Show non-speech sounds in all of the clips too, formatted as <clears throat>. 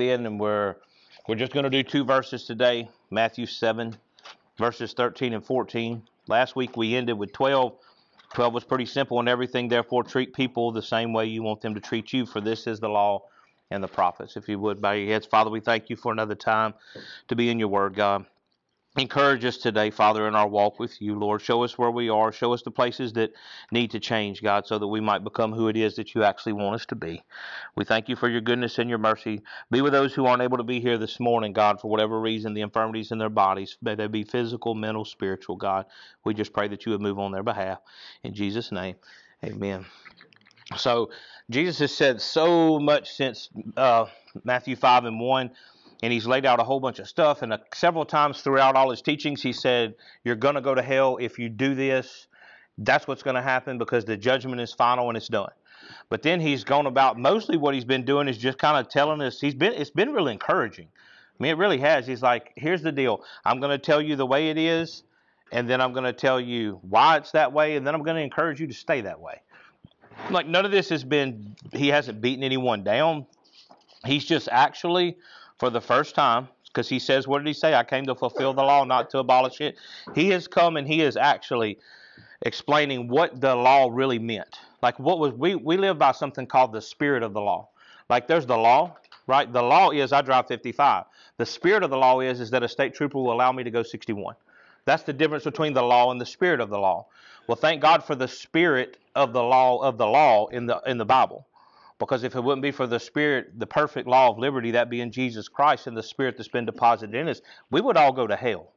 in, and we're we're just going to do two verses today, Matthew 7, verses 13 and 14. Last week we ended with 12. 12 was pretty simple and everything. Therefore, treat people the same way you want them to treat you, for this is the law and the prophets. If you would bow your heads, Father, we thank you for another time to be in your word, God. Encourage us today, Father, in our walk with you, Lord. Show us where we are. Show us the places that need to change, God, so that we might become who it is that you actually want us to be. We thank you for your goodness and your mercy. Be with those who aren't able to be here this morning, God, for whatever reason, the infirmities in their bodies, may they be physical, mental, spiritual, God. We just pray that you would move on their behalf. In Jesus' name, amen. So, Jesus has said so much since uh, Matthew 5 and 1 and he's laid out a whole bunch of stuff. And uh, several times throughout all his teachings, he said, You're going to go to hell if you do this. That's what's going to happen because the judgment is final and it's done. But then he's gone about mostly what he's been doing is just kind of telling us he's been it's been really encouraging. I mean, it really has. He's like, here's the deal. I'm going to tell you the way it is, and then I'm going to tell you why it's that way, and then I'm going to encourage you to stay that way. Like none of this has been. He hasn't beaten anyone down. He's just actually for the first time, because he says, What did he say? I came to fulfill the law, not to abolish it. He has come and he is actually explaining what the law really meant. Like what was we we live by something called the spirit of the law. Like there's the law, right? The law is I drive 55. The spirit of the law is is that a state trooper will allow me to go 61. That's the difference between the law and the spirit of the law. Well, thank God for the spirit of the law of the law in the in the Bible. Because if it wouldn't be for the Spirit, the perfect law of liberty, that being Jesus Christ and the Spirit that's been deposited in us, we would all go to hell.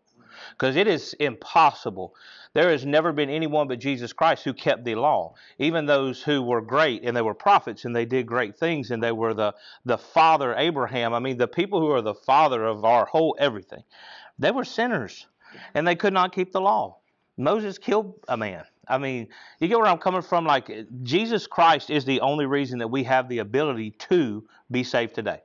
Because it is impossible. There has never been anyone but Jesus Christ who kept the law. Even those who were great and they were prophets and they did great things and they were the, the father Abraham. I mean, the people who are the father of our whole everything, they were sinners and they could not keep the law. Moses killed a man. I mean, you get where I'm coming from? Like, Jesus Christ is the only reason that we have the ability to be saved today.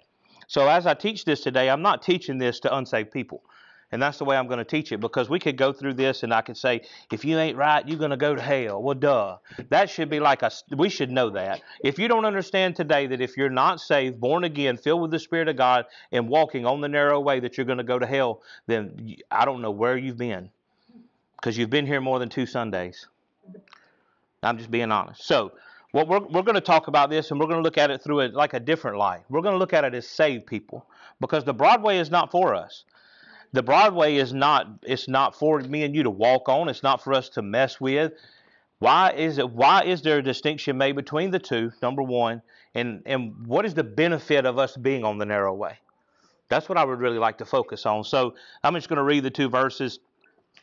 So, as I teach this today, I'm not teaching this to unsaved people. And that's the way I'm going to teach it because we could go through this and I could say, if you ain't right, you're going to go to hell. Well, duh. That should be like a, we should know that. If you don't understand today that if you're not saved, born again, filled with the Spirit of God, and walking on the narrow way that you're going to go to hell, then I don't know where you've been because you've been here more than two Sundays. I'm just being honest. So, what we're, we're going to talk about this and we're going to look at it through a, like a different light. We're going to look at it as saved people because the broad way is not for us. The broad way is not it's not for me and you to walk on. It's not for us to mess with. Why is it why is there a distinction made between the two? Number 1, and and what is the benefit of us being on the narrow way? That's what I would really like to focus on. So, I'm just going to read the two verses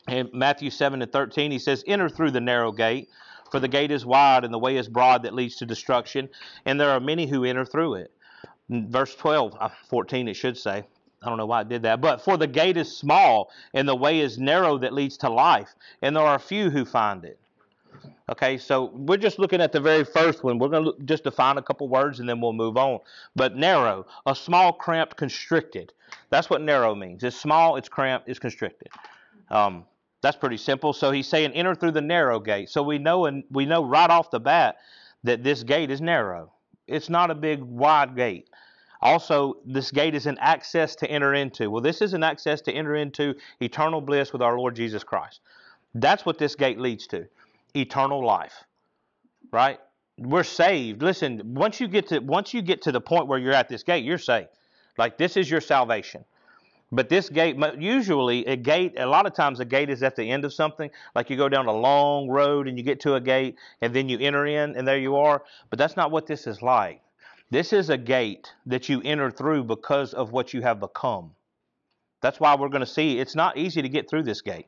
in Matthew 7 and 13, he says, Enter through the narrow gate, for the gate is wide and the way is broad that leads to destruction, and there are many who enter through it. Verse 12, uh, 14, it should say. I don't know why it did that. But for the gate is small and the way is narrow that leads to life, and there are few who find it. Okay, so we're just looking at the very first one. We're going to just define a couple words and then we'll move on. But narrow, a small, cramped, constricted. That's what narrow means. It's small, it's cramped, it's constricted. Um, that's pretty simple. So he's saying enter through the narrow gate. So we know and we know right off the bat that this gate is narrow. It's not a big wide gate. Also, this gate is an access to enter into. Well, this is an access to enter into eternal bliss with our Lord Jesus Christ. That's what this gate leads to. Eternal life. Right? We're saved. Listen, once you get to once you get to the point where you're at this gate, you're saved. Like this is your salvation. But this gate, usually a gate, a lot of times a gate is at the end of something. Like you go down a long road and you get to a gate and then you enter in and there you are. But that's not what this is like. This is a gate that you enter through because of what you have become. That's why we're going to see it's not easy to get through this gate.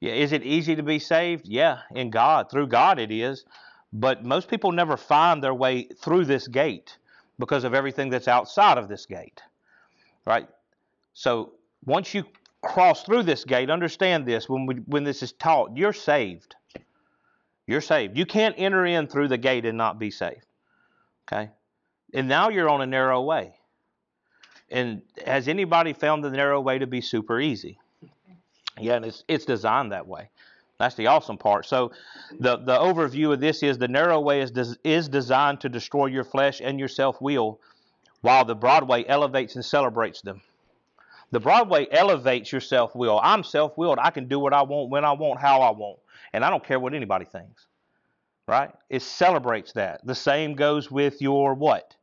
Yeah, is it easy to be saved? Yeah, in God. Through God it is. But most people never find their way through this gate because of everything that's outside of this gate. Right? So once you cross through this gate, understand this when we, when this is taught, you're saved. You're saved. You can't enter in through the gate and not be saved. Okay? And now you're on a narrow way. And has anybody found the narrow way to be super easy? Yeah, and it's it's designed that way. That's the awesome part. So, the the overview of this is the narrow way is des, is designed to destroy your flesh and your self will while the broad way elevates and celebrates them. The broad way elevates your self will. I'm self willed. I can do what I want, when I want, how I want. And I don't care what anybody thinks. Right? It celebrates that. The same goes with your what?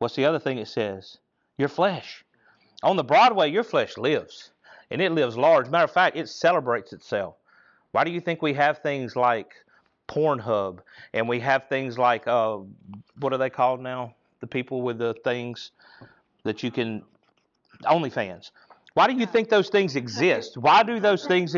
What's the other thing it says? Your flesh. On the broad way, your flesh lives. And it lives large. Matter of fact, it celebrates itself. Why do you think we have things like Pornhub and we have things like, uh, what are they called now? The people with the things that you can OnlyFans. Why do you think those things exist? Why do those things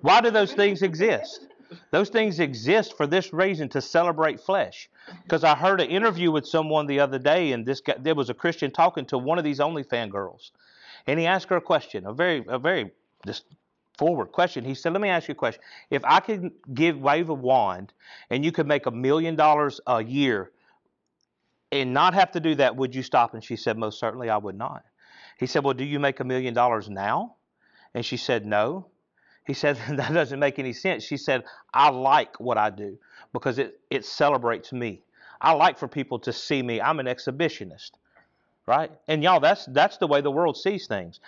why do those things exist? Those things exist for this reason to celebrate flesh. Because I heard an interview with someone the other day, and this guy, there was a Christian talking to one of these OnlyFans girls, and he asked her a question, a very, a very just forward question. He said, "Let me ask you a question. If I could give wave a wand, and you could make a million dollars a year, and not have to do that, would you stop?" And she said, "Most certainly, I would not." He said, Well, do you make a million dollars now? And she said, No. He said, <laughs> That doesn't make any sense. She said, I like what I do because it, it celebrates me. I like for people to see me. I'm an exhibitionist. Right? And y'all, that's that's the way the world sees things.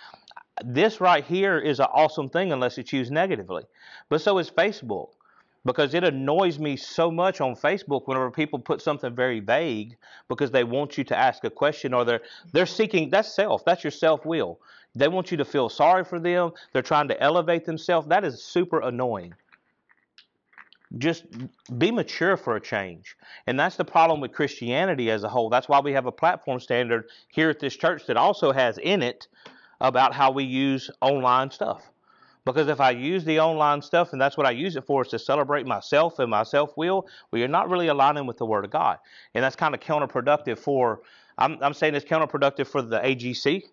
This right here is an awesome thing unless it's used negatively. But so is Facebook because it annoys me so much on Facebook whenever people put something very vague because they want you to ask a question or they're they're seeking that's self that's your self will they want you to feel sorry for them. They're trying to elevate themselves. That is super annoying. Just be mature for a change. And that's the problem with Christianity as a whole. That's why we have a platform standard here at this church that also has in it about how we use online stuff because if I use the online stuff and that's what I use it for is to celebrate myself and my self will, well, you're not really aligning with the Word of God. And that's kind of counterproductive for, I'm, I'm saying it's counterproductive for the AGC.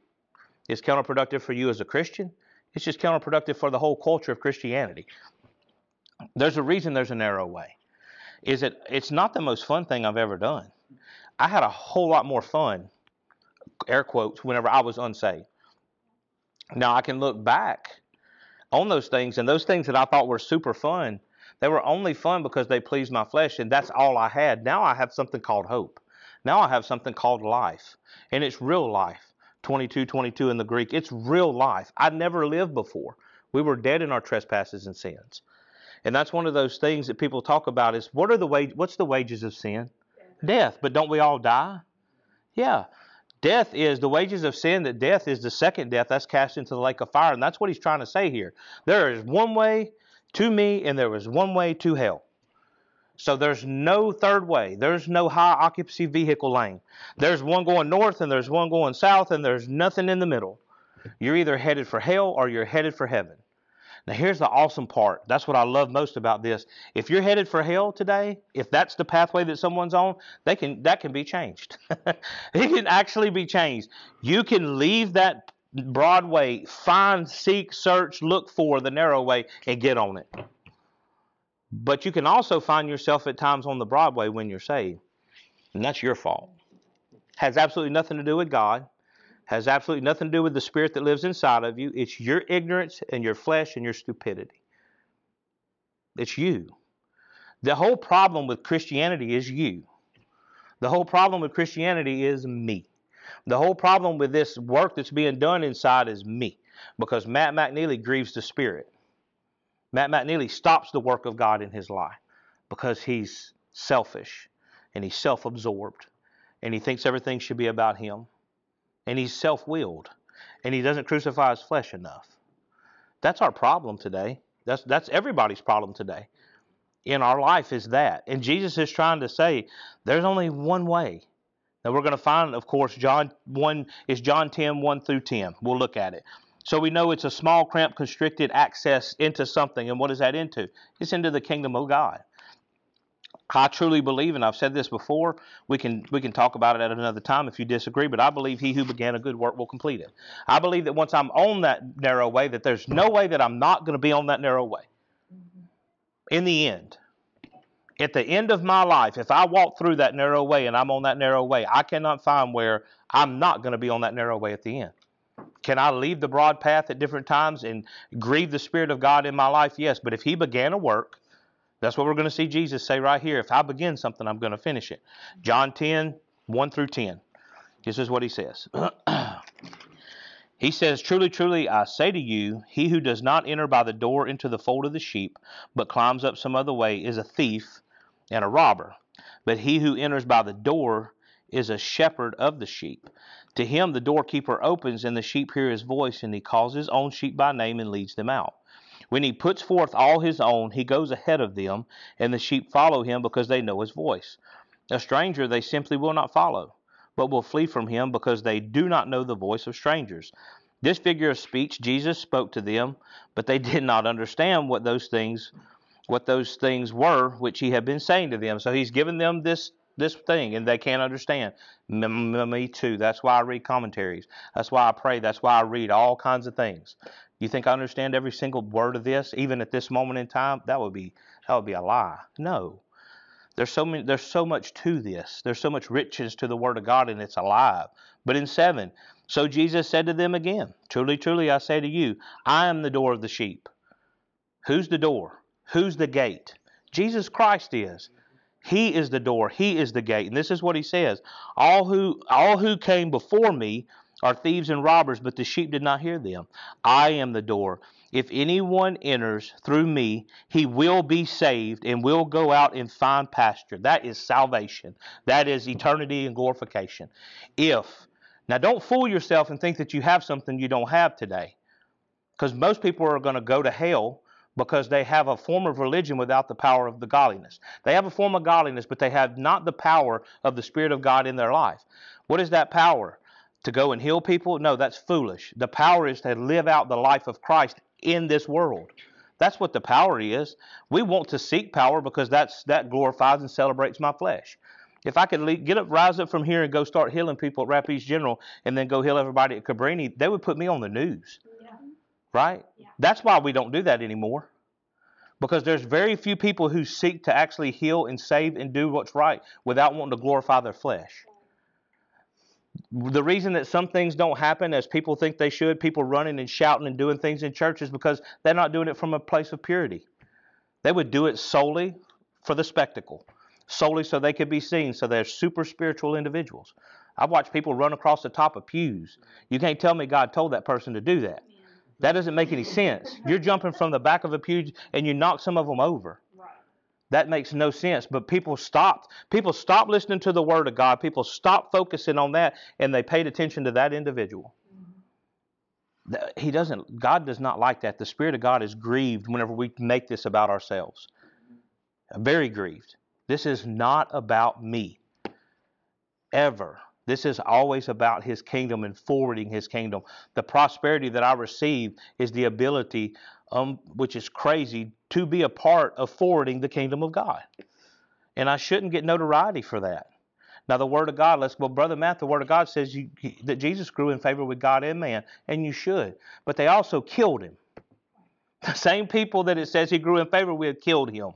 It's counterproductive for you as a Christian. It's just counterproductive for the whole culture of Christianity. There's a reason there's a narrow way. Is it it's not the most fun thing I've ever done. I had a whole lot more fun, air quotes, whenever I was unsaved. Now I can look back on those things, and those things that I thought were super fun, they were only fun because they pleased my flesh, and that's all I had. Now I have something called hope. Now I have something called life, and it's real life. 22, 22 in the Greek. It's real life. I never lived before. We were dead in our trespasses and sins. And that's one of those things that people talk about is what are the wage what's the wages of sin? Death. But don't we all die? Yeah. Death is the wages of sin, that death is the second death that's cast into the lake of fire. And that's what he's trying to say here. There is one way to me, and there is one way to hell. So there's no third way. There's no high occupancy vehicle lane. There's one going north, and there's one going south, and there's nothing in the middle. You're either headed for hell or you're headed for heaven. Now, here's the awesome part. That's what I love most about this. If you're headed for hell today, if that's the pathway that someone's on, they can that can be changed. <laughs> it can actually be changed. You can leave that broad way, find, seek, search, look for the narrow way, and get on it. But you can also find yourself at times on the broad way when you're saved, and that's your fault. Has absolutely nothing to do with God has absolutely nothing to do with the spirit that lives inside of you. It's your ignorance and your flesh and your stupidity. It's you. The whole problem with Christianity is you. The whole problem with Christianity is me. The whole problem with this work that's being done inside is me because Matt McNeely grieves the Spirit. Matt McNeely stops the work of God in his life because he's selfish and he's self absorbed and he thinks everything should be about him and he's self willed and he doesn't crucify his flesh enough. That's our problem today. That's, that's everybody's problem today in our life is that. And Jesus is trying to say there's only one way. Now we're going to find, of course, John 1 is John 10, 1 through 10. We'll look at it. So we know it's a small, cramped, constricted access into something. And what is that into? It's into the kingdom of God. I truly believe, and I've said this before, we can we can talk about it at another time if you disagree, but I believe he who began a good work will complete it. I believe that once I'm on that narrow way, that there's no way that I'm not going to be on that narrow way. Mm-hmm. In the end, at the end of my life, if I walk through that narrow way and I'm on that narrow way, I cannot find where I'm not going to be on that narrow way at the end. Can I leave the broad path at different times and grieve the Spirit of God in my life? Yes, but if He began a work, that's what we're going to see Jesus say right here. If I begin something, I'm going to finish it. John 10, 1 through 10. This is what he says. <clears throat> he says, Truly, truly, I say to you, he who does not enter by the door into the fold of the sheep, but climbs up some other way, is a thief and a robber. But he who enters by the door is a shepherd of the sheep. To him the doorkeeper opens, and the sheep hear his voice, and he calls his own sheep by name and leads them out. When he puts forth all his own, he goes ahead of them, and the sheep follow him because they know his voice. A stranger they simply will not follow but will flee from him because they do not know the voice of strangers. This figure of speech Jesus spoke to them, but they <laughs> did not understand what those things what those things were which he had been saying to them. So he's given them this this thing and they can't understand. Me too. That's why I read commentaries. That's why I pray. That's why I read all kinds of things. You think I understand every single word of this, even at this moment in time? That would be that would be a lie. No. There's so many, there's so much to this. There's so much riches to the Word of God, and it's alive. But in seven, so Jesus said to them again, Truly, truly, I say to you, I am the door of the sheep. Who's the door? Who's the gate? Jesus Christ is. He is the door. He is the gate. And this is what he says: All who all who came before me are thieves and robbers, but the sheep did not hear them. I am the door. If anyone enters through me, he will be saved and will go out and find pasture. That is salvation. That is eternity and glorification. If, now don't fool yourself and think that you have something you don't have today. Because most people are going to go to hell because they have a form of religion without the power of the godliness. They have a form of godliness, but they have not the power of the Spirit of God in their life. What is that power? To go and heal people? No, that's foolish. The power is to live out the life of Christ in this world. That's what the power is. We want to seek power because that's that glorifies and celebrates my flesh. If I could get up, rise up from here and go start healing people at Rapides General and then go heal everybody at Cabrini, they would put me on the news. Yeah. Right? Yeah. That's why we don't do that anymore. Because there's very few people who seek to actually heal and save and do what's right without wanting to glorify their flesh the reason that some things don't happen as people think they should, people running and shouting and doing things in church, is because they're not doing it from a place of purity. They would do it solely for the spectacle, solely so they could be seen. So they're super spiritual individuals. I've watched people run across the top of pews. You can't tell me God told that person to do that. That doesn't make any sense. You're jumping from the back of a pew and you knock some of them over. That makes no sense. But people stopped. People stopped listening to the Word of God. People stopped focusing on that, and they paid attention to that individual. Mm-hmm. He doesn't. God does not like that. The Spirit of God is grieved whenever we make this about ourselves. Mm-hmm. Very grieved. This is not about me. Ever. This is always about His kingdom and forwarding His kingdom. The prosperity that I receive is the ability um, which is crazy, to be a part of forwarding the kingdom of God. And I shouldn't get notoriety for that. Now, the Word of God, let's, well, Brother Matt, the Word of God says you, that Jesus grew in favor with God and man, and you should. But they also killed him. <laughs> The same people that it says he grew in favor with killed him.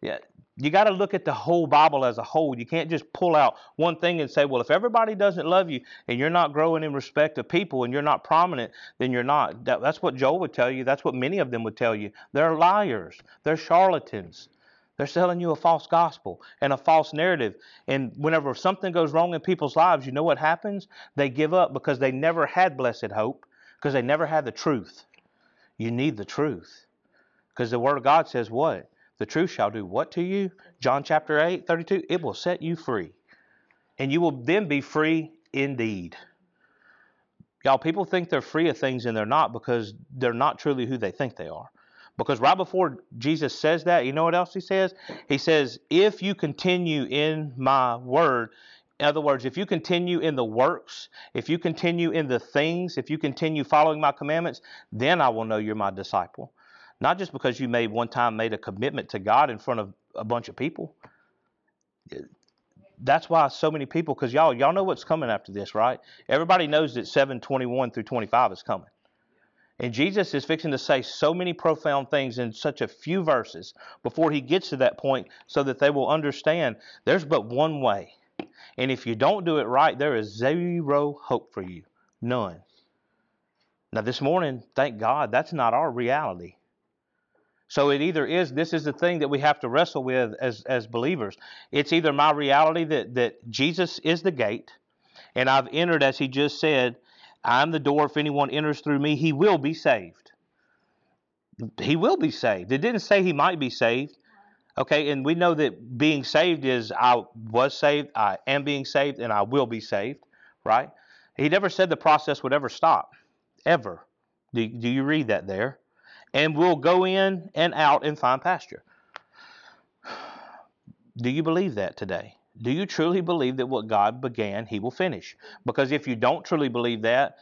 Yeah, you got to look at the whole Bible as a whole. You can't just pull out one thing and say, well, if everybody doesn't love you and you're not growing in respect of people and you're not prominent, then you're not. That, that's what Joel would tell you. That's what many of them would tell you. They're liars, they're charlatans. They're selling you a false gospel and a false narrative. And whenever something goes wrong in people's lives, you know what happens? They give up because they never had blessed hope, because they never had the truth. You need the truth. Because the Word of God says what? The truth shall do what to you? John chapter 8, 32. It will set you free. And you will then be free indeed. Y'all, people think they're free of things and they're not because they're not truly who they think they are. Because right before Jesus says that, you know what else he says? He says, If you continue in my word, in other words, if you continue in the works, if you continue in the things, if you continue following my commandments, then I will know you're my disciple. Not just because you made one time made a commitment to God in front of a bunch of people. That's why so many people, because y'all y'all know what's coming after this, right? Everybody knows that 721 through 25 is coming. And Jesus is fixing to say so many profound things in such a few verses before he gets to that point so that they will understand there's but one way. And if you don't do it right, there is zero hope for you. None. Now, this morning, thank God, that's not our reality. So it either is this is the thing that we have to wrestle with as as believers. It's either my reality that that Jesus is the gate And I've entered, as he just said, I'm the door. If anyone enters through me, he will be saved. He will be saved. It didn't say he might be saved. Okay, and we know that being saved is I was saved, I am being saved, and I will be saved, right? He never said the process would ever stop, ever. Do, do you read that there? And we'll go in and out and find pasture. <sighs> Do you believe that today? Do you truly believe that what God began, He will finish? Because if you don't truly believe that,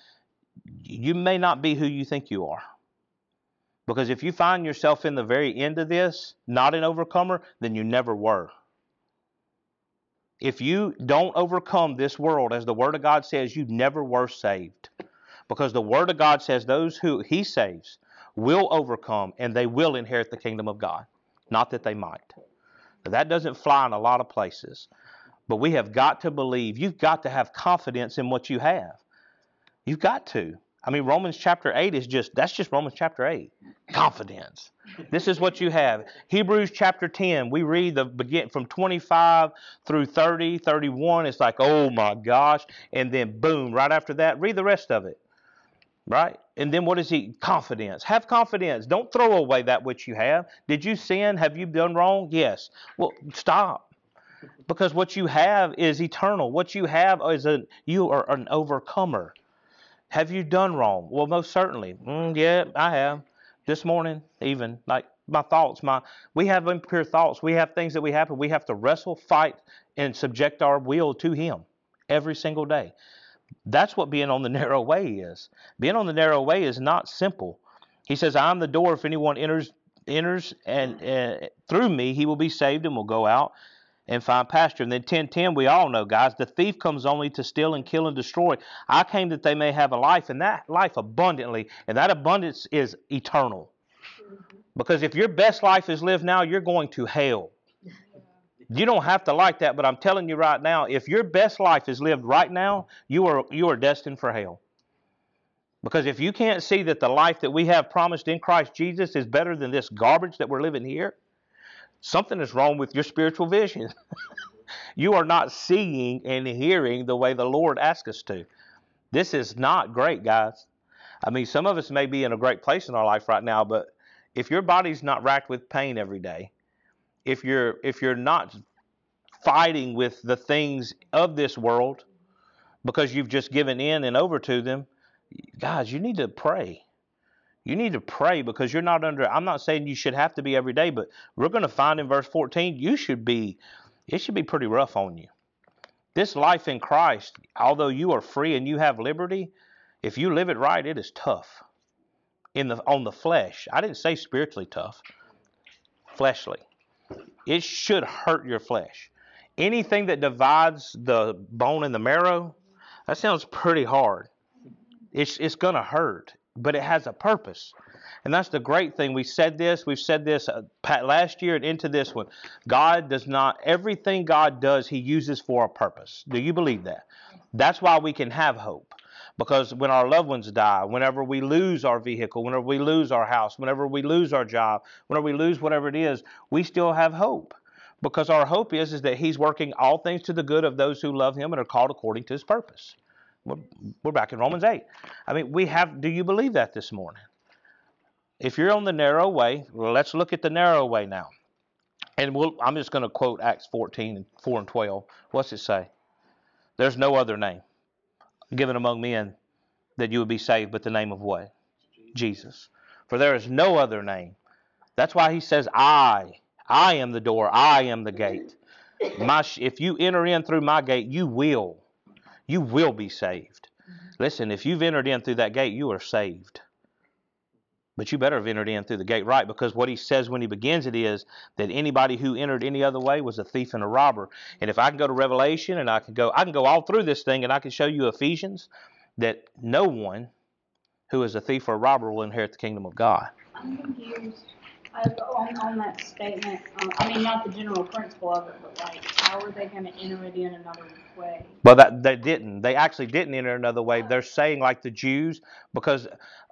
you may not be who you think you are. Because if you find yourself in the very end of this, not an overcomer, then you never were. If you don't overcome this world, as the Word of God says, you never were saved. Because the Word of God says those who He saves will overcome and they will inherit the kingdom of God. Not that they might. that doesn't fly in a lot of places. But we have got to believe, you've got to have confidence in what you have. You've got to. I mean, Romans chapter 8 is just, that's just Romans chapter 8. Confidence. This is what you have. Hebrews chapter 10, we read the begin from 25 through 30, 31. It's like, oh my gosh. And then boom, right after that, read the rest of it. Right? And then what is he? Confidence. Have confidence. Don't throw away that which you have. Did you sin? Have you done wrong? Yes. Well, stop because what you have is eternal. What you have is a you are an overcomer. Have you done wrong? Well, most certainly. Mm, yeah, I have. This morning, even like my thoughts, my we have impure thoughts. We have things that we happen. We have to wrestle, fight, and subject our will to Him every single day. That's what being on the <laughs> narrow way is. Being on the narrow way is not simple. He says, "I'm the door. If anyone enters enters and uh, through me, he will be saved and will go out and find pasture. And then 10:10, we all know, guys, the thief comes only to steal and kill and destroy. I came that they may have a life, and that life abundantly, and that abundance is eternal. Because if your best life is lived now, you're going to hell. You don't have to like that, but I'm telling you right now, if your best life is lived right now, you are you are destined for hell. Because if you can't see that the life that we have promised in Christ Jesus is better than this garbage that we're living here, something is wrong with your spiritual vision. <laughs> you are not seeing and hearing the way the Lord asks us to. This is not great, guys. I mean, some of us may be in a great place in our life right now, but if your body's not racked with pain every day, if you're if you're not fighting with the things of this world because you've just given in and over to them, guys, you need to pray. You need to pray because you're not under. I'm not saying you should have to be every day, but we're going to find in verse 14 you should be. It should be pretty rough on you. This life in Christ, although you are free and you have liberty, if you live it right, it is tough. In the on the flesh, I didn't say spiritually tough. Fleshly, it should hurt your flesh. Anything that divides the bone and the marrow, that sounds pretty hard. It's it's gonna hurt but it has a purpose. And that's the great thing. We said this, we've said this uh, last year and into this one. God does not, everything God does, He uses for a purpose. Do you believe that? That's why we can have hope. Because when our loved ones die, whenever we lose our vehicle, whenever we lose our house, whenever we lose our job, whenever we lose whatever it is, we still have hope. Because our hope is, is that He's working all things to the good of those who love Him and are called according to His purpose. We're, back in Romans 8. I mean, we have, do you believe that this morning? If you're on the narrow way, let's look at the narrow way now. And we'll, I'm just going to quote Acts 14, 4 and 12. What's it say? There's no other name given among men that you would be saved but the name of what? Jesus. For there is no other name. That's why he says, I, I am the door, I am the gate. My, if you enter in through my gate, you will you will be saved. Mm-hmm. Listen, if you've entered in through that gate, you are saved. But you better have entered in through the gate right because what he says when he begins it is that anybody who entered any other way was a thief and a robber. And if I can go to Revelation and I can go I can go all through this thing and I can show you Ephesians that no one who is a thief or a robber will inherit the kingdom of God. I'm confused on, on that statement, um, I mean, not the general principle of it, but like, how are they going to enter it in another way? Well, that they didn't. They actually didn't enter another way. They're saying like the Jews, because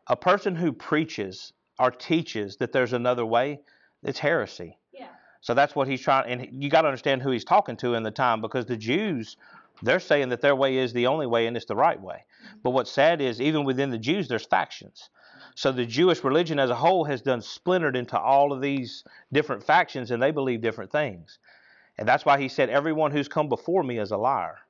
a person who preaches or teaches that there's another way, it's heresy. Yeah. So that's what he's trying, and you got to understand who he's talking to in the time, because the Jews They're saying that their way is the only way and it's the right way. Mm-hmm. But what's sad is even within the Jews, there's factions. So the Jewish religion as a whole has done splintered into all of these different factions, and they believe different things. And that's why he said, "Everyone who's come before me is a liar."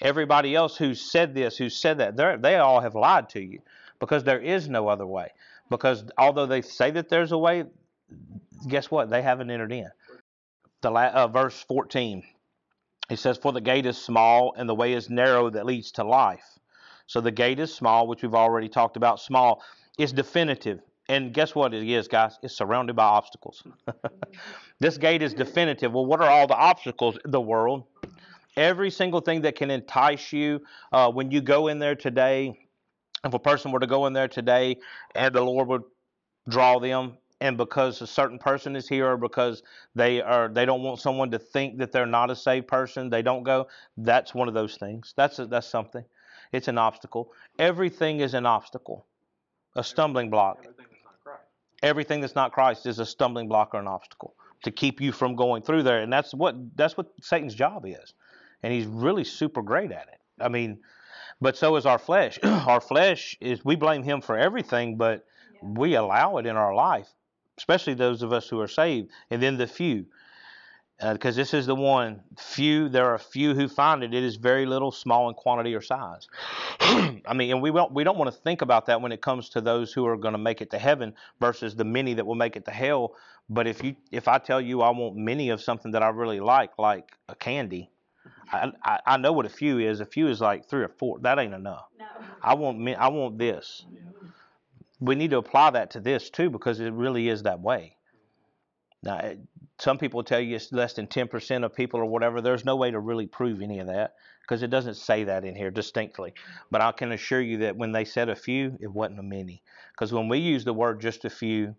Everybody else who said this, who said that, they all have lied to you because there is no other way. Because although they say that there's a way, guess what? They haven't entered in. The la- uh, verse 14, he says, "For the gate is small and the way is narrow that leads to life." So the gate is small, which we've already talked about. Small is definitive. And guess what it is, guys? It's surrounded by obstacles. <laughs> this gate is definitive. Well, what are all the obstacles? The world. Every single thing that can entice you uh, when you go in there today. If a person were to go in there today and the Lord would draw them, and because a certain person is here or because they are they don't want someone to think that they're not a saved person, they don't go. That's one of those things. That's a, that's something. It's an obstacle. Everything is an obstacle, a stumbling block. Everything that's not Christ is a stumbling block or an obstacle to keep you from going through there. And that's what that's what Satan's job is. And he's really super great at it. I mean, but so is our flesh. <clears throat> our flesh is we blame him for everything, but we allow it in our life, especially those of us who are saved, and then the few because uh, this is the one few there are few who find it. It is very little small in quantity or size. <clears throat> I mean and we don't we don't want to think about that when it comes to those who are going to make it to heaven versus the many that will make it to hell. But if you if i tell you i want many of something that i really like like a candy I, I, I know what a few is. A few is like three or four. That ain't enough. No. I want me. I want this. We need to apply that to this too because it really is that way. Now, some people tell you it's less than 10% of people or whatever. There's no way to really prove any of that because it doesn't say that in here distinctly. But I can assure you that when they said a few, it wasn't a many. Because when we use the word just a few,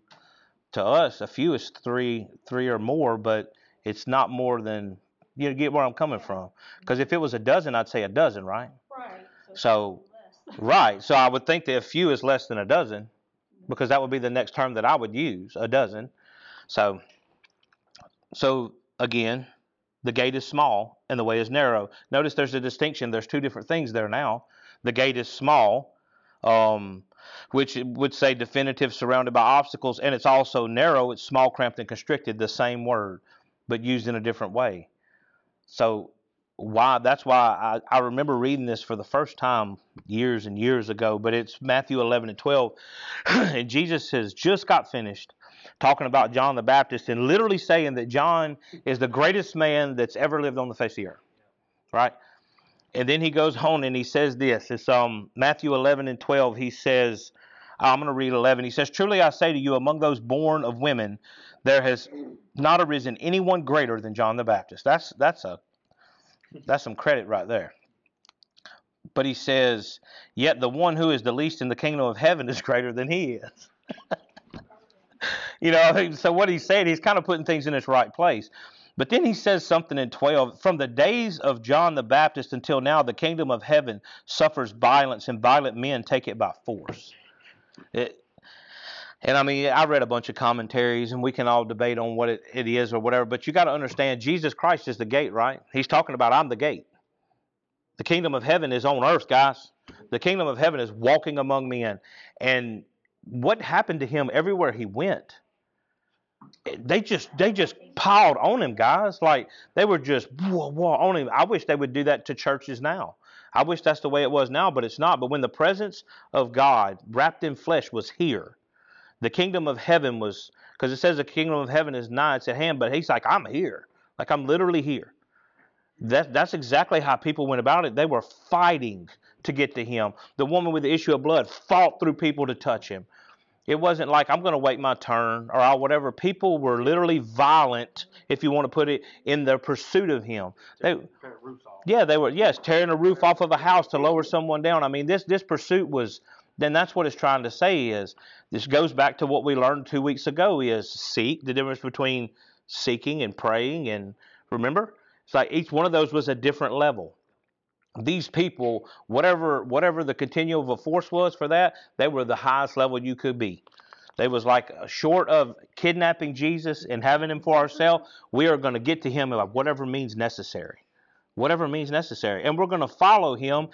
to us, a few is three, three or more, but it's not more than you get where I'm coming from. Because if it was a dozen, I'd say a dozen, right? Right. So, so <laughs> right. So I would think that a few is less than a dozen, because that would be the next term that I would use, a dozen. So so again, the gate is small and the way is narrow. Notice there's a distinction. There's two different things there now. The gate is small, um, which would say definitive, surrounded by obstacles, and it's also narrow. It's small, cramped, and constricted. The same word, but used in a different way. So why? That's why I, I remember reading this for the first time years and years ago. But it's Matthew 11 and 12, <clears throat> and Jesus has just got finished talking about John the Baptist and literally saying that John is the greatest man that's ever lived on the face of the earth. Right? And then he goes on and he says this. It's um Matthew 11 and 12. He says, Uh, I'm going to read 11. He says, Truly I say to you, among those born of women, there has not arisen anyone greater than John the Baptist. That's that's a that's some credit right there. But he says, Yet the one who is the least in the kingdom of heaven is greater than he is. <laughs> you know, so what he's saying, he's kind of putting things in its right place. But then he says something in 12 From the days of John the Baptist until now, the kingdom of heaven suffers violence, and violent men take it by force. It, and I mean, I read a bunch of commentaries, and we can all debate on what it, it is or whatever, but you got to understand Jesus Christ is the gate, right? He's talking about, I'm the gate. The kingdom of heaven is on earth, guys. The kingdom of heaven is walking among men. And what happened to him everywhere he went? Eh, they just they just piled on him, guys. Like they were just whoa, whoa, on him. I wish they would do that to churches now. I wish that's the way it was now, but it's not. But when the presence of God, wrapped in flesh, was here, the kingdom of heaven was because it says the kingdom of heaven is nigh, it's at hand. But he's like, I'm here, like I'm literally here. That that's exactly how people went about it. They were fighting to get to him. The woman with the issue of blood fought through people to touch him. It wasn't like I'm going to wait my turn or I'll whatever. People were literally violent, if you want to put it, in their pursuit of him. They, yeah, they were yes tearing a roof off of a house to lower someone down. I mean, this this pursuit was. Then that's what it's trying to say is this goes back to what we learned two weeks ago is seek the difference between seeking and praying and remember it's like each one of those was a different level these people, whatever whatever the continuum of a force was for that, they were the highest level you could be. They was like short of kidnapping Jesus and having him for ourselves, we are going to get to him by whatever means necessary. whatever means necessary. And we're going to follow him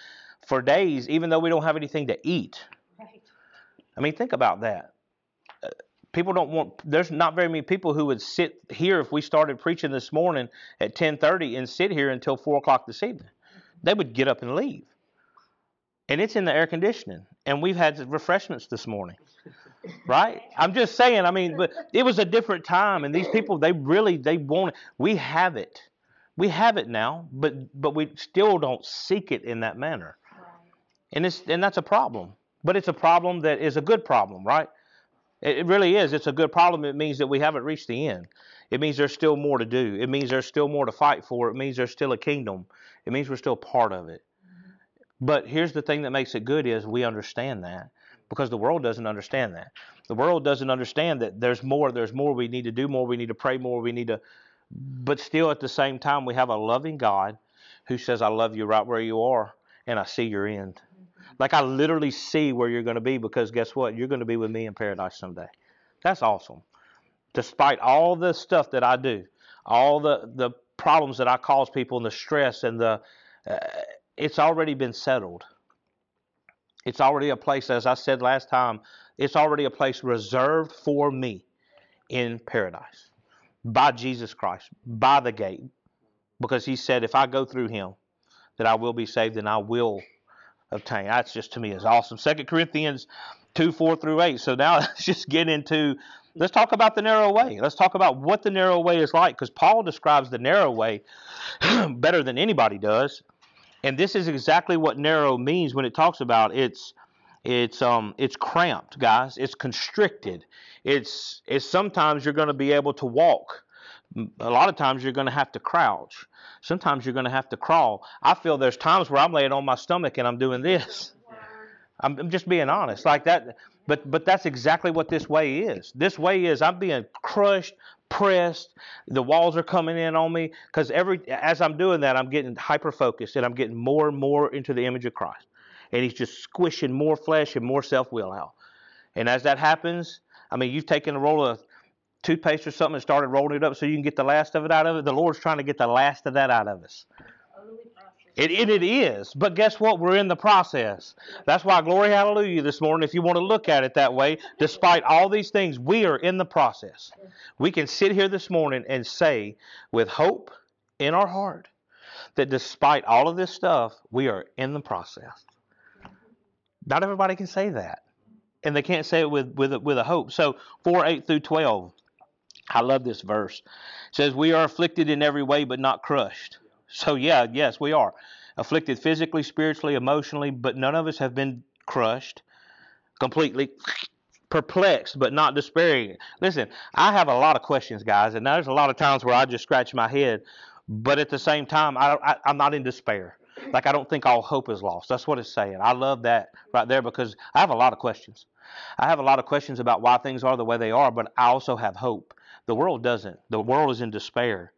for days, even though we don't have anything to eat. Right. I mean, think about that. Uh, People don't want. There's not very many people who would sit here if we started preaching this morning at 10:30 and sit here until four o'clock this evening. They would get up and leave. And it's in the air conditioning, and we've had refreshments this morning, right? I'm just saying. I mean, but it was a different time, and these people, they really, they want it. We have it, we have it now, but but we still don't seek it in that manner and it's and that's a problem. But it's a problem that is a good problem, right? It, it really is. It's a good problem. It means that we haven't reached the end. It means there's still more to do. It means there's still more to fight for. It means there's still a kingdom. It means we're still part of it. But here's the thing that makes it good is we understand that because the world doesn't understand that. The world doesn't understand that there's more, there's more we need to do more, we need to pray more, we need to but still at the same time we have a loving God who says I love you right where you are and I see your end. Like I literally see where you're going to be because guess what? You're going to be with me in paradise someday. That's awesome. Despite all the stuff that I do, all the the problems that I cause people and the stress and the uh, it's already been settled. It's already a place as I said last time, it's already a place reserved for me in paradise by Jesus Christ, by the gate. Because he said if I go through him that I will be saved and I will obtain. That's just to me is awesome. Second Corinthians two, four through eight. So now <laughs> let's just get into let's talk about the narrow way. Let's talk about what the narrow way is like, because Paul describes the narrow way <clears throat> better than anybody does. And this is exactly what narrow means when it talks about it's it's um it's cramped, guys. It's constricted. It's it's sometimes you're going to be able to walk. A lot of times you're going to have to crouch. Sometimes you're going to have to crawl. I feel there's times where I'm laying on my stomach and I'm doing this. I'm, I'm just being honest, like that. But but that's exactly what this way is. This way is I'm being crushed, pressed. The walls are coming in on me because every as I'm doing that, I'm getting hyper focused and I'm getting more and more into the image of Christ. And He's just squishing more flesh and more self will out. And as that happens, I mean, you've taken a roll of toothpaste or something and started rolling it up so you can get the last of it out of it. The Lord's trying to get the last of that out of us. It, it, it is. But guess what? We're in the process. That's why, glory hallelujah, this morning, if you want to look at it that way, despite all these things, we are in the process. We can sit here this morning and say, with hope in our heart, that despite all of this stuff, we are in the process. Not everybody can say that. And they can't say it with, with, a- with a hope. So, 4 8 through 12. I love this verse. It says, We are afflicted in every way, but not crushed. So, yeah, yes, we are. Afflicted physically, spiritually, emotionally, but none of us have been crushed completely. Perplexed, but not despairing. Listen, I have a lot of questions, guys, and there's a lot of times where I just scratch my head, but at the same time, I, I, I'm not in despair. Like, I don't think all hope is lost. That's what it's saying. I love that right there because I have a lot of questions. I have a lot of questions about why things are the way they are, but I also have hope. The world doesn't. The world is in despair.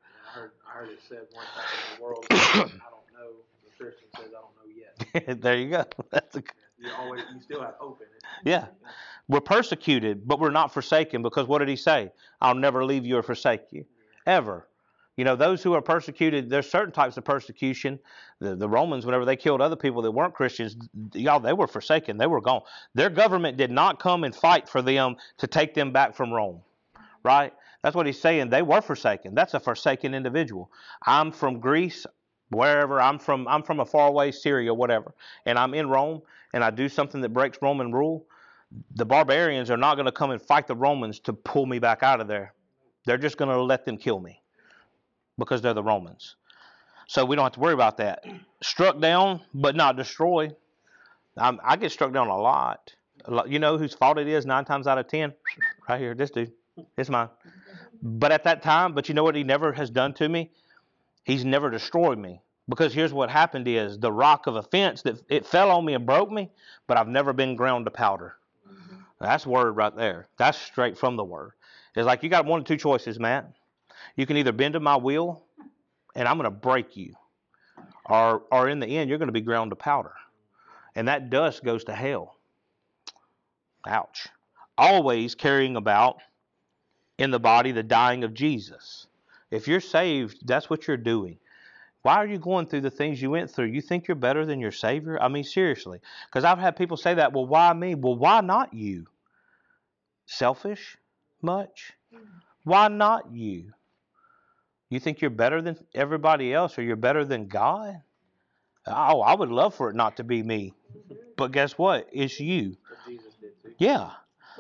I heard, I heard it said one time in the world, I don't know. The Christian says, I don't know yet. <laughs> there you go. <laughs> That's a, You always, you still have hope in it. Yeah. we're persecuted, but we're not forsaken because what did he say? I'll never leave you or forsake you. Ever. You know, those who are persecuted, there's certain types of persecution. The, the Romans, whenever they killed other people that weren't Christians, y'all, they were forsaken. They were gone. Their government did not come and fight for them to take them back from Rome. Right? That's what he's saying. They were forsaken. That's a forsaken individual. I'm from Greece, wherever. I'm from I'm from a faraway Syria, whatever. And I'm in Rome and I do something that breaks Roman rule. The barbarians are not going to come and fight the Romans to pull me back out of there. They're just going to let them kill me because they're the Romans. So we don't have to worry about that. Struck down, but not destroyed. I'm, I get struck down a lot. A lot. You know whose fault it is nine times out of ten? Right here, this dude. It's mine. But at that time, but you know what he never has done to me? He's never destroyed me. Because here's what happened is the rock of offense that it fell on me and broke me, but I've never been ground to powder. Mm-hmm. That's word right there. That's straight from the word. It's like you got one of two choices, Matt. You can either bend to my will and I'm going to break you, or, or in the end, you're going to be ground to powder. And that dust goes to hell. Ouch. Always carrying about in the body the dying of Jesus. If you're saved, that's what you're doing. Why are you going through the things you went through? You think you're better than your Savior? I mean, seriously. Because I've had people say that, well, why me? Well, why not you? Selfish much? Why not you? You think you're better than everybody else or you're better than God? Oh, I would love for it not to be me. But guess what? It's you. Jesus did too. Yeah.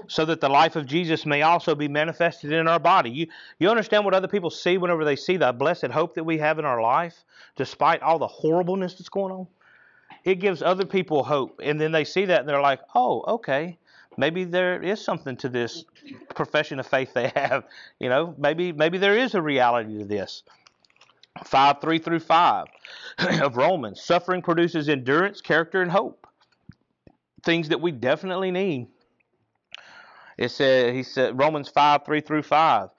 So that the life of Jesus may also be manifested in our body. You you understand what other people see whenever they see the blessed hope that we have in our life, despite all the horribleness that's going on? It gives other people hope. And then they see that and they're like, oh, okay. Maybe there is something to this profession of faith they <laughs> have. You know, maybe maybe there is a reality to this. 5 3 through 5 <clears throat> of Romans. Suffering produces endurance, character, and hope. Things that we definitely need. It said he said Romans five three through five.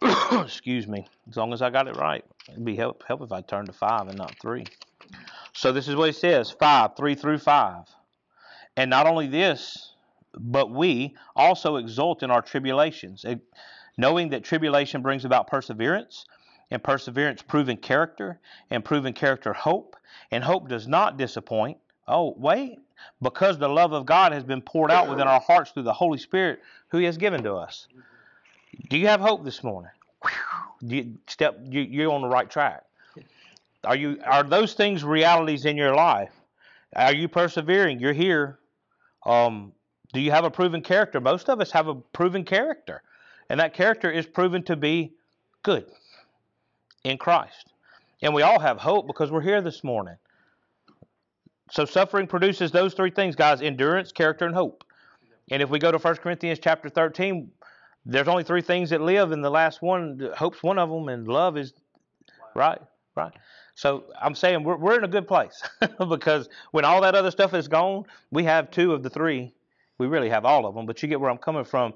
<coughs> Excuse me. As long as I got it right, it'd be help help if I turned to five and not three. So this is what it says: five three through five. And not only this, but we also exult in our tribulations, knowing that tribulation brings about perseverance, and perseverance proven character, and proven character hope, and hope does not disappoint. Oh, wait, because the love of God has been poured out within our hearts through the Holy Spirit who He has given to us. Do you have hope this morning? You step you, you're on the right track. Are you are those things realities in your life? Are you persevering? You're here. Um, do you have a proven character? Most of us have a proven character, and that character is proven to be good in Christ. And we all have hope because we're here this morning. So suffering produces those three things, guys: endurance, character, and hope. And if we go to 1 Corinthians chapter 13, there's only three things that live, and the last one, hope's one of them, and love is right, right. So I'm saying we're we're in a good place <laughs> because when all that other stuff is gone, we have two of the three. We really have all of them, but you get where I'm coming from.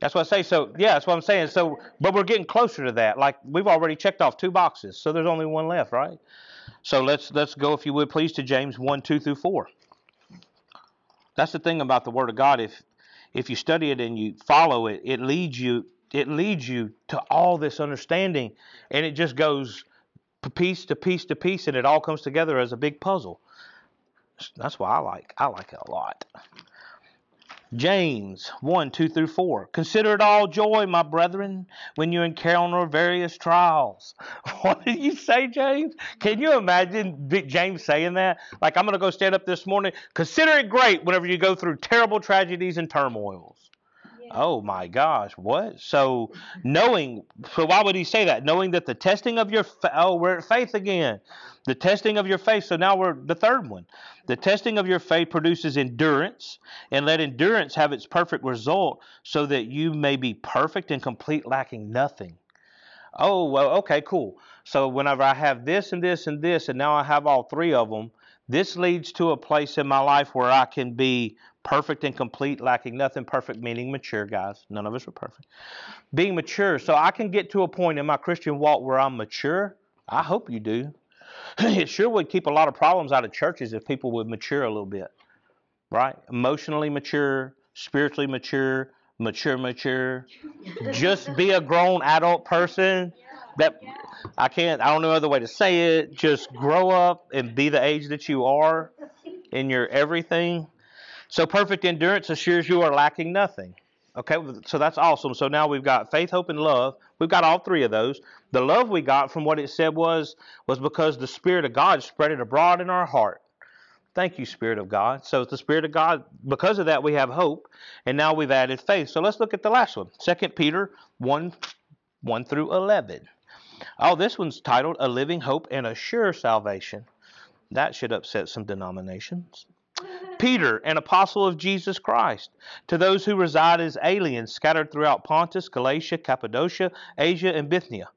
That's what I say. So yeah, that's what I'm saying. So, but we're getting closer to that. Like we've already checked off two boxes, so there's only one left, right? So let's let's go, if you would, please, to James one, two through four. That's the thing about the Word of God. If if you study it and you follow it, it leads you it leads you to all this understanding, and it just goes piece to piece to piece, and it all comes together as a big puzzle. That's why I like I like it a lot. James 1 2 through 4. Consider it all joy, my brethren, when you encounter various trials. <laughs> What did you say, James? Can you imagine James saying that? Like, I'm going to go stand up this morning. Consider it great whenever you go through terrible tragedies and turmoils. Oh my gosh, what? So mm-hmm. knowing, so why would he say that? Knowing that the testing of your, oh, we're at faith again. The testing of your faith. So now we're the third one. The testing of your faith produces endurance, and let endurance have its perfect result, so that you may be perfect and complete, lacking nothing. Oh, well, okay, cool. So whenever I have this and this and this, and now I have all three of them, this leads to a place in my life where I can be perfect and complete, lacking nothing. Perfect meaning mature, guys. None of us are perfect. Being mature. So I can get to a point in my Christian walk where I'm mature. I hope you do. <clears throat> it sure would keep a lot of problems out of churches if people would mature a little bit, right? Emotionally mature, spiritually mature, mature, mature. Just be a grown adult person. That I can't. I don't know other way to say it. Just grow up and be the age that you are in your everything. So perfect endurance assures you are lacking nothing. Okay, so that's awesome. So now we've got faith, hope, and love. We've got all three of those. The love we got from what it said was was because the Spirit of God spread it abroad in our heart. Thank you, Spirit of God. So it's the Spirit of God, because of that, we have hope, and now we've added faith. So let's look at the last one. 2 Peter 1, 1 through 11. Oh, this one's titled A Living Hope and a Sure Salvation. That should upset some denominations. Peter, an apostle of Jesus Christ, to those who reside as aliens scattered throughout Pontus, Galatia, Cappadocia, Asia, and Bithynia,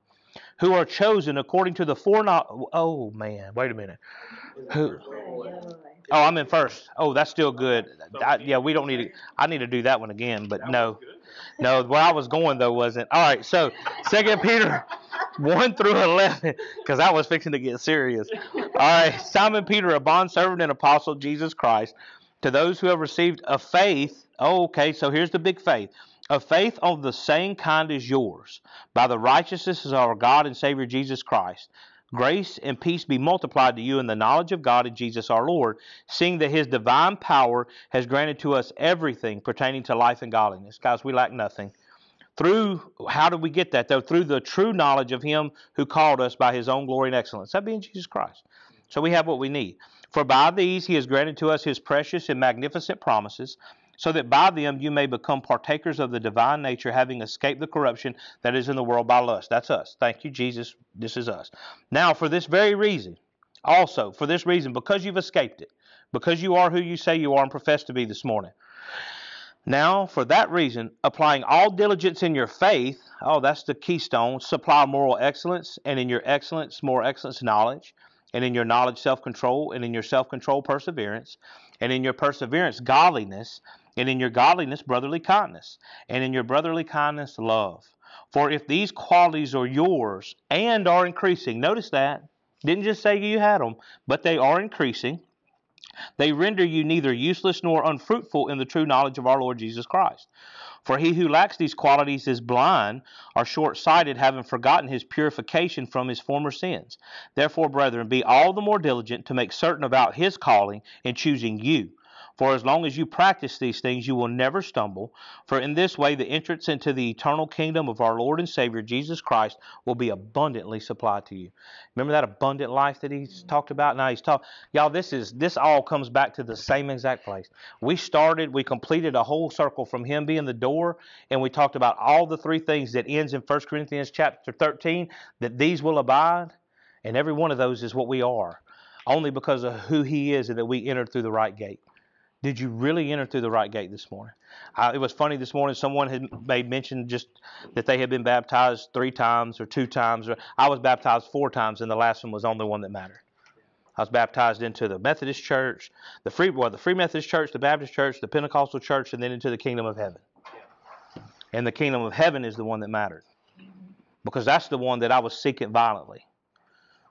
who are chosen according to the foreknowledge. Oh man, wait a minute. Who? Oh, I'm in first. Oh, that's still good. I, yeah, we don't need to. I need to do that one again, but no, no. Where I was going though wasn't. All right, so Second Peter 1 through 11, because I was fixing to get serious. All right, Simon Peter, a bondservant and apostle of Jesus Christ, to those who have received a faith. Oh, okay, so here's the big faith. A faith of the same kind as yours, by the righteousness of our God and Savior Jesus Christ. Grace and peace be multiplied to you in the knowledge of God and Jesus our Lord, seeing that his divine power has granted to us everything pertaining to life and godliness. Guys, we lack nothing. Through, how did we get that though? Through the true knowledge of him who called us by his own glory and excellence. That being Jesus Christ. So we have what we need. For by these he has granted to us his precious and magnificent promises, so that by them you may become partakers of the divine nature, having escaped the corruption that is in the world by lust. That's us. Thank you, Jesus. This is us. Now, for this very reason, also, for this reason, because you've escaped it, because you are who you say you are and profess to be this morning. Now, for that reason, applying all diligence in your faith, oh, that's the keystone, supply moral excellence, and in your excellence, more excellence, knowledge, and in your knowledge, self control, and in your self control, perseverance, and in your perseverance, godliness, and in your godliness, brotherly kindness, and in your brotherly kindness, love. For if these qualities are yours and are increasing, notice that, didn't just say you had them, but they are increasing, they render you neither useless nor unfruitful in the true knowledge of our Lord Jesus Christ. For he who lacks these qualities is blind or short sighted, having forgotten his purification from his former sins. Therefore, brethren, be all the more diligent to make certain about his calling and choosing you. For as long as you practice these things, you will never stumble. For in this way, the entrance into the eternal kingdom of our Lord and Savior Jesus Christ will be abundantly supplied to you. Remember that abundant life that he's talked about? Now he's talking, y'all. This is this all comes back to the same exact place. We started, we completed a whole circle from him being the door, and we talked about all the three things that ends in 1 Corinthians chapter 13. That these will abide, and every one of those is what we are, only because of who he is, and that we entered through the right gate. Did you really enter through the right gate this morning? Uh, it was funny this morning. Someone had made mention just that they had been baptized three times or two times. Or I was baptized four times, and the last one was the only one that mattered. I was baptized into the Methodist Church, the Free well, the Free Methodist Church, the Baptist Church, the Pentecostal Church, and then into the Kingdom of Heaven. And the Kingdom of Heaven is the one that mattered, because that's the one that I was seeking violently.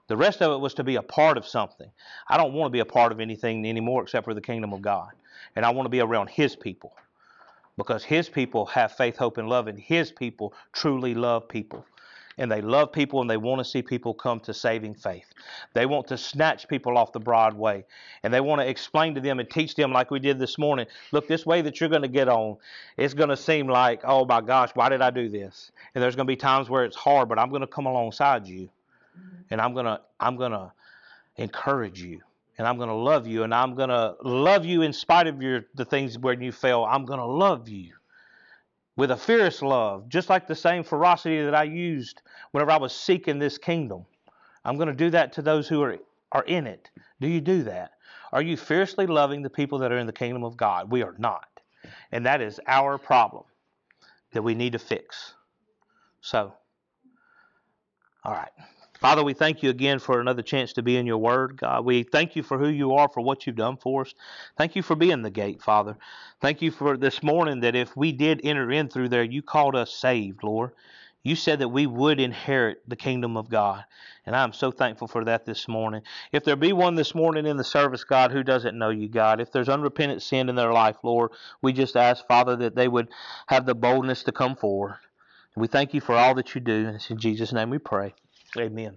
The rest of it was to be a part of something. I don't want to be a part of anything anymore except for the kingdom of God. And I want to be around His people because His people have faith, hope, and love, and His people truly love people. And they love people and they want to see people come to saving faith. They want to snatch people off the broad way. And they want to explain to them and teach them, like we did this morning look, this way that you're going to get on, it's going to seem like, oh my gosh, why did I do this? And there's going to be times where it's hard, but I'm going to come alongside you. Mm-hmm. And I'm going to, I'm to encourage you and I'm going to love you, and I'm going to love you in spite of your the things where you fail. I'm going to love you with a fierce love, just like the same ferocity that I used whenever I was seeking this kingdom. I'm going to do that to those who are are in it. Do you do that? Are you fiercely loving the people that are in the kingdom of God? We are not. And that is our problem that we need to fix. So, all right. Father, we thank you again for another chance to be in your word, God. We thank you for who you are, for what you've done for us. Thank you for being the gate, Father. Thank you for this morning that if we did enter in through there, you called us saved, Lord. You said that we would inherit the kingdom of God. And I'm so thankful for that this morning. If there be one this morning in the service, God, who doesn't know you, God, if there's unrepentant sin in their life, Lord, we just ask, Father, that they would have the boldness to come forward. We thank you for all that you do. It's in Jesus' name we pray. Amen